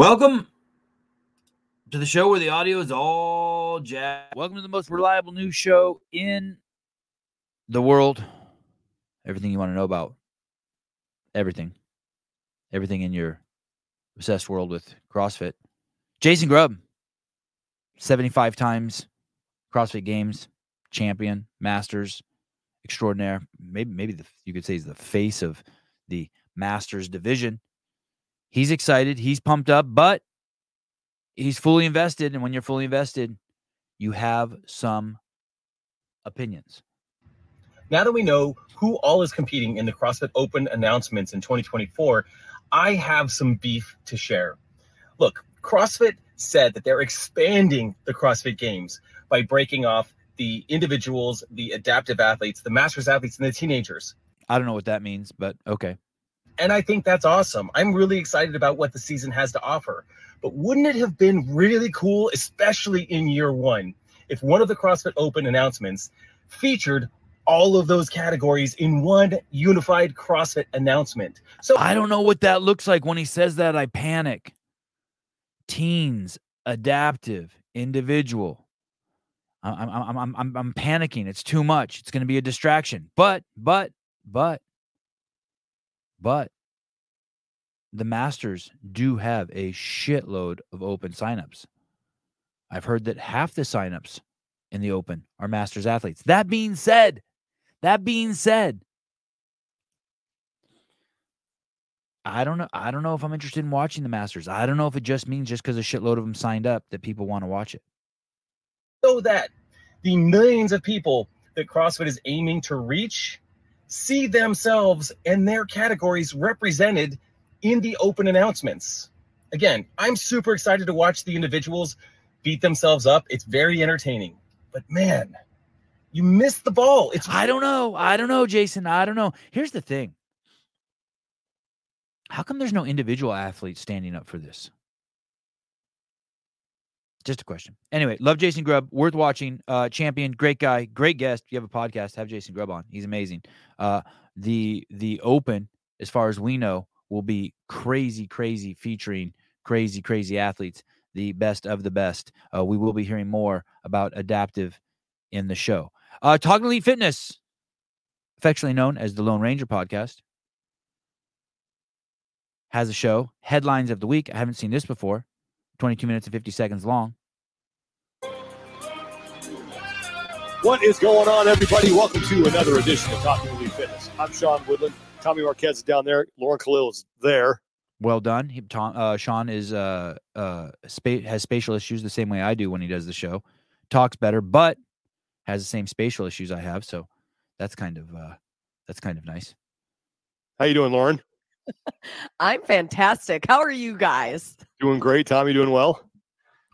Welcome to the show where the audio is all jazz. Welcome to the most reliable news show in the world. Everything you want to know about everything, everything in your obsessed world with CrossFit. Jason Grubb, 75 times CrossFit Games champion, Masters extraordinaire. Maybe, maybe the, you could say he's the face of the Masters division. He's excited. He's pumped up, but he's fully invested. And when you're fully invested, you have some opinions. Now that we know who all is competing in the CrossFit Open announcements in 2024, I have some beef to share. Look, CrossFit said that they're expanding the CrossFit Games by breaking off the individuals, the adaptive athletes, the masters athletes, and the teenagers. I don't know what that means, but okay. And I think that's awesome. I'm really excited about what the season has to offer. But wouldn't it have been really cool, especially in year one, if one of the CrossFit Open announcements featured all of those categories in one unified CrossFit announcement? So I don't know what that looks like. When he says that, I panic. Teens, adaptive, individual. I'm, I'm, I'm, I'm, I'm panicking. It's too much. It's going to be a distraction. But, but, but, but the Masters do have a shitload of open signups. I've heard that half the signups in the Open are Masters athletes. That being said, that being said, I don't know. I don't know if I'm interested in watching the Masters. I don't know if it just means just because a shitload of them signed up that people want to watch it. So that the millions of people that CrossFit is aiming to reach see themselves and their categories represented in the open announcements. Again, I'm super excited to watch the individuals beat themselves up. It's very entertaining. But man, you missed the ball. It's I don't know. I don't know, Jason. I don't know. Here's the thing. How come there's no individual athletes standing up for this? Just a question. Anyway, love Jason Grubb. Worth watching. Uh, champion, great guy, great guest. If you have a podcast, have Jason Grubb on. He's amazing. Uh, the the Open, as far as we know, will be crazy, crazy, featuring crazy, crazy athletes, the best of the best. Uh, we will be hearing more about adaptive in the show. Uh, Talking Elite Fitness, affectionately known as the Lone Ranger podcast, has a show. Headlines of the week. I haven't seen this before. 22 minutes and 50 seconds long. What is going on, everybody? Welcome to another edition of Talking Elite Fitness. I'm Sean Woodland. Tommy Marquez is down there. Lauren Khalil is there. Well done. He, Tom, uh, Sean is uh, uh, spa- has spatial issues the same way I do when he does the show. Talks better, but has the same spatial issues I have. So that's kind of uh, that's kind of nice. How you doing, Lauren? I'm fantastic. How are you guys? Doing great. Tommy, doing well.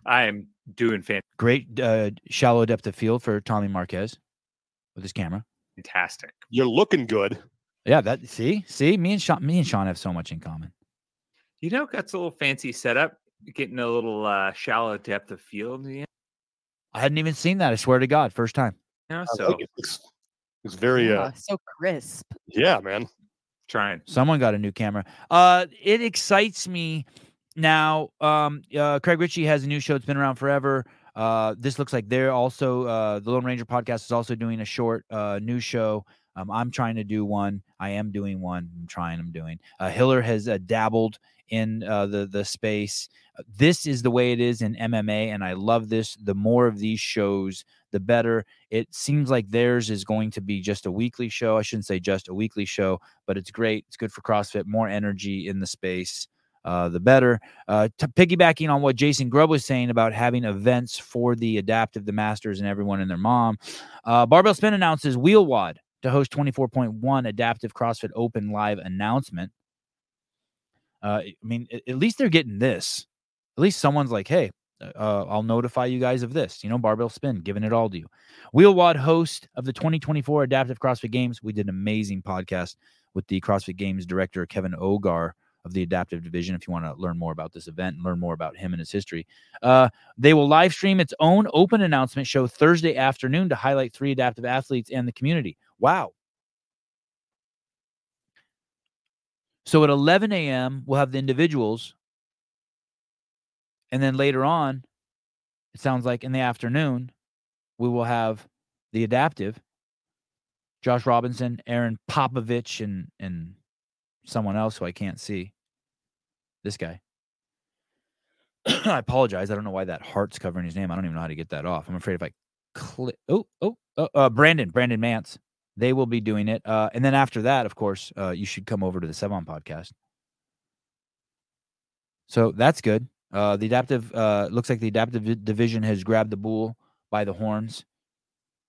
I am doing fantastic. Great uh, shallow depth of field for Tommy Marquez with his camera. Fantastic. You're looking good. Yeah, that see, see, me and Sean, me and Sean have so much in common. You know, got a little fancy setup, getting a little uh, shallow depth of field. Yeah. I hadn't even seen that. I swear to God, first time. You know, so. It's, it's very, uh, Oh, so crisp. yeah, man. Trying. Someone got a new camera. Uh, it excites me now. Um, uh, Craig Ritchie has a new show. It's been around forever. Uh, this looks like they're also uh, the Lone Ranger podcast is also doing a short uh, new show. Um, I'm trying to do one. I am doing one. I'm trying. I'm doing. Uh, Hiller has uh, dabbled in uh, the the space. Uh, This is the way it is in MMA, and I love this. The more of these shows, the better. It seems like theirs is going to be just a weekly show. I shouldn't say just a weekly show, but it's great. It's good for CrossFit. More energy in the space, uh, the better. Uh, t- piggybacking on what Jason Grubb was saying about having events for the adaptive, the masters, and everyone and their mom. Uh, Barbell Spin announces WheelWOD to host 24.1 Adaptive CrossFit Open live announcement. Uh, I mean, at least they're getting this. At least someone's like, hey, uh, I'll notify you guys of this. You know, Barbell Spin, giving it all to you. WheelWOD, host of the 2024 Adaptive CrossFit Games. We did an amazing podcast with the CrossFit Games director, Kevin Ogar of the Adaptive Division. If you want to learn more about this event and learn more about him and his history, uh, they will live stream its own open announcement show Thursday afternoon to highlight three adaptive athletes and the community. Wow. So at 11 a.m., we'll have the individuals And then later on, it sounds like in the afternoon, we will have the adaptive, Josh Robinson, Aaron Popovich, and and someone else who I can't see. This guy. I apologize. I don't know why that heart's covering his name. I don't even know how to get that off. I'm afraid if I click. Oh, oh, oh, uh, Brandon, Brandon Mance. They will be doing it. Uh, and then after that, of course, uh, you should come over to the Sevan podcast. So that's good. Uh, the adaptive uh, looks like the adaptive division has grabbed the bull by the horns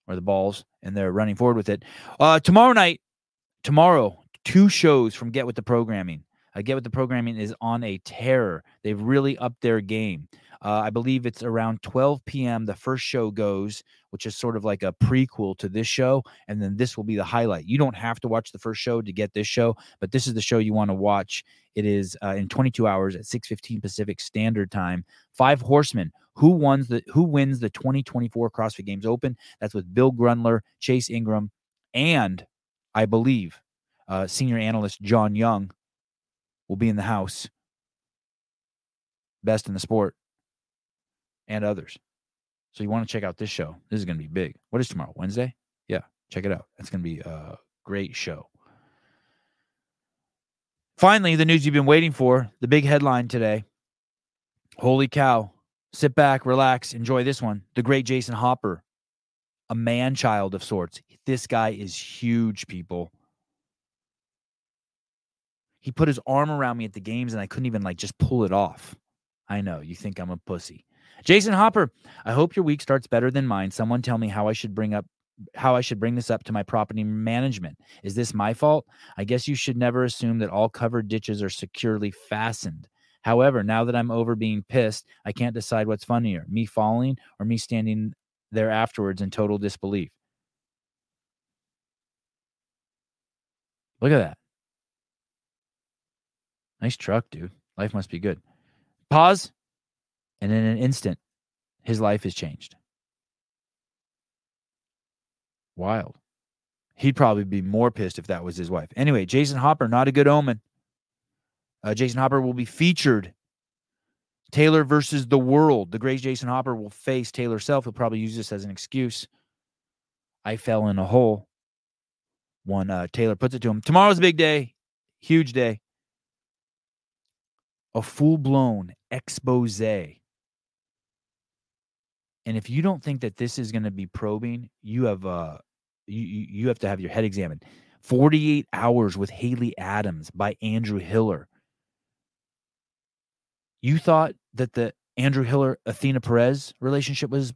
or the balls, and they're running forward with it. Uh, tomorrow night, tomorrow, two shows from Get with the Programming. Uh, Get with the Programming is on a terror. They've really upped their game. Uh, I believe it's around 12 p.m. The first show goes, which is sort of like a prequel to this show, and then this will be the highlight. You don't have to watch the first show to get this show, but this is the show you want to watch. It is uh, in 22 hours at 6:15 Pacific Standard Time. Five Horsemen. Who wins the Who wins the 2024 CrossFit Games Open? That's with Bill Grundler, Chase Ingram, and I believe uh, senior analyst John Young will be in the house. Best in the sport and others. So you want to check out this show. This is going to be big. What is tomorrow? Wednesday? Yeah, check it out. It's going to be a great show. Finally, the news you've been waiting for, the big headline today. Holy cow. Sit back, relax, enjoy this one. The great Jayson Hopper, a man child of sorts. This guy is huge, people. He put his arm around me at the games and I couldn't even like just pull it off. I know, you think I'm a pussy. Jayson Hopper, I hope your week starts better than mine. Someone tell me how I should bring up how I should bring this up to my property management. Is this my fault? I guess you should never assume that all covered ditches are securely fastened. However, now that I'm over being pissed, I can't decide what's funnier me falling or me standing there afterwards in total disbelief. Look at that. Nice truck, dude. Life must be good. Pause. And in an instant, his life has changed. Wild. He'd probably be more pissed if that was his wife. Anyway, Jayson Hopper, not a good omen. Uh, Jayson Hopper will be featured. Taylor versus the world. The great Jayson Hopper will face Taylor Self. He'll probably use this as an excuse. I fell in a hole. One uh, Taylor puts it to him. Tomorrow's a big day, huge day. A full blown expose and if you don't think that this is going to be probing, you have uh you you have to have your head examined. 48 hours with Haley Adams by Andrew Hiller. You thought that the Andrew Hiller Athena Perez relationship was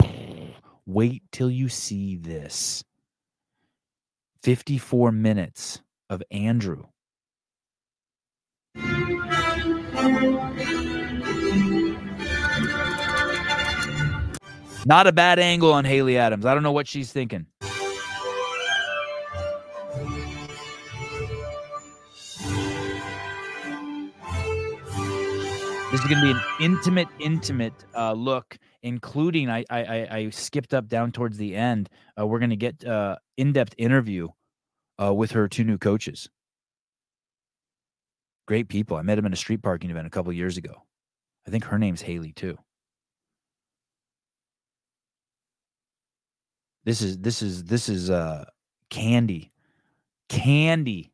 wait till you see this. 54 minutes of Andrew. Not a bad angle on Haley Adams. I don't know what she's thinking. This is going to be an intimate, intimate uh, look, including I, I, I skipped up down towards the end. Uh, we're going to get uh, in-depth interview uh, with her two new coaches. Great people. I met him in a street parking event a couple years ago. I think her name's Haley too. This is this is this is uh candy. Candy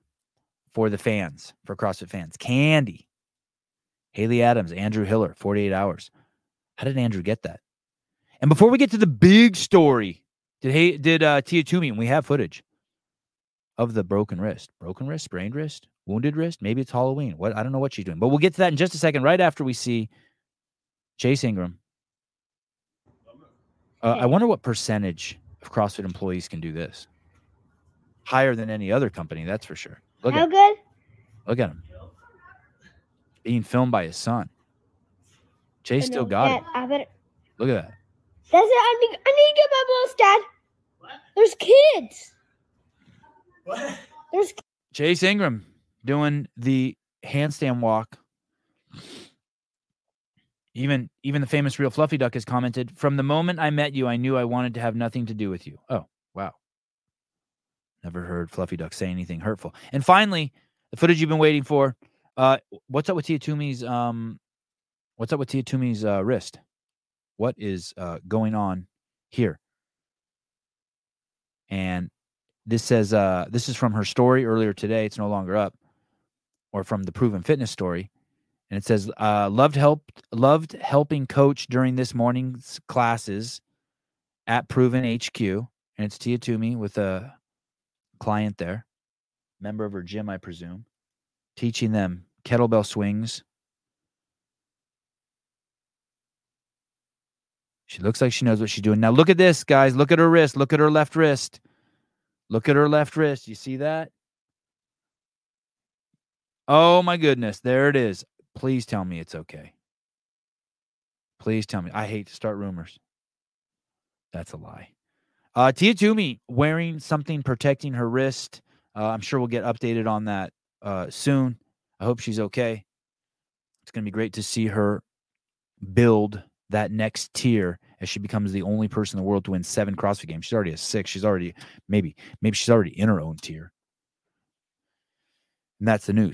for the fans, for CrossFit fans. Candy. Haley Adams, Andrew Hiller, 48 hours. How did Andrew get that? And before we get to the big story, did hey did uh Tia Toomey, and we have footage of the broken wrist. Broken wrist, sprained wrist, wounded wrist. Maybe it's Halloween. What I don't know what she's doing. But we'll get to that in just a second, right after we see Chase Ingram. Uh, I wonder what percentage of CrossFit employees can do this. Higher than any other company, that's for sure. Look How at good? look at him. Being filmed by his son. Chase still got Dad, it. I better. Look at that. That's it. I need, I need to get my blouse, Dad. There's kids. What? There's Chase Ingram doing the handstand walk. Even even the famous real fluffy duck has commented, from the moment I met you, I knew I wanted to have nothing to do with you. Oh, wow. Never heard Fluffy Duck say anything hurtful. And finally, the footage you've been waiting for. Uh what's up with Tia Toomey's um What's up with Tia Toomey's uh, wrist? What is uh, going on here? And this says uh, this is from her story earlier today. It's no longer up, or from the PRVN Fitness story, and it says uh, loved help loved helping coach during this morning's classes at PRVN HQ, and it's Tia Toomey with a client there, member of her gym, I presume, teaching them kettlebell swings. She looks like she knows what she's doing. Now look at this, guys. Look at her wrist. Look at her left wrist. Look at her left wrist. You see that? Oh my goodness. There it is. Please tell me it's okay. Please tell me. I hate to start rumors. That's a lie. Uh, Tia Toomey wearing something protecting her wrist. Uh, I'm sure we'll get updated on that uh, soon. I hope she's okay. It's going to be great to see her build that next tier as she becomes the only person in the world to win seven CrossFit games. She's already a six. She's already maybe maybe she's already in her own tier. And that's the news.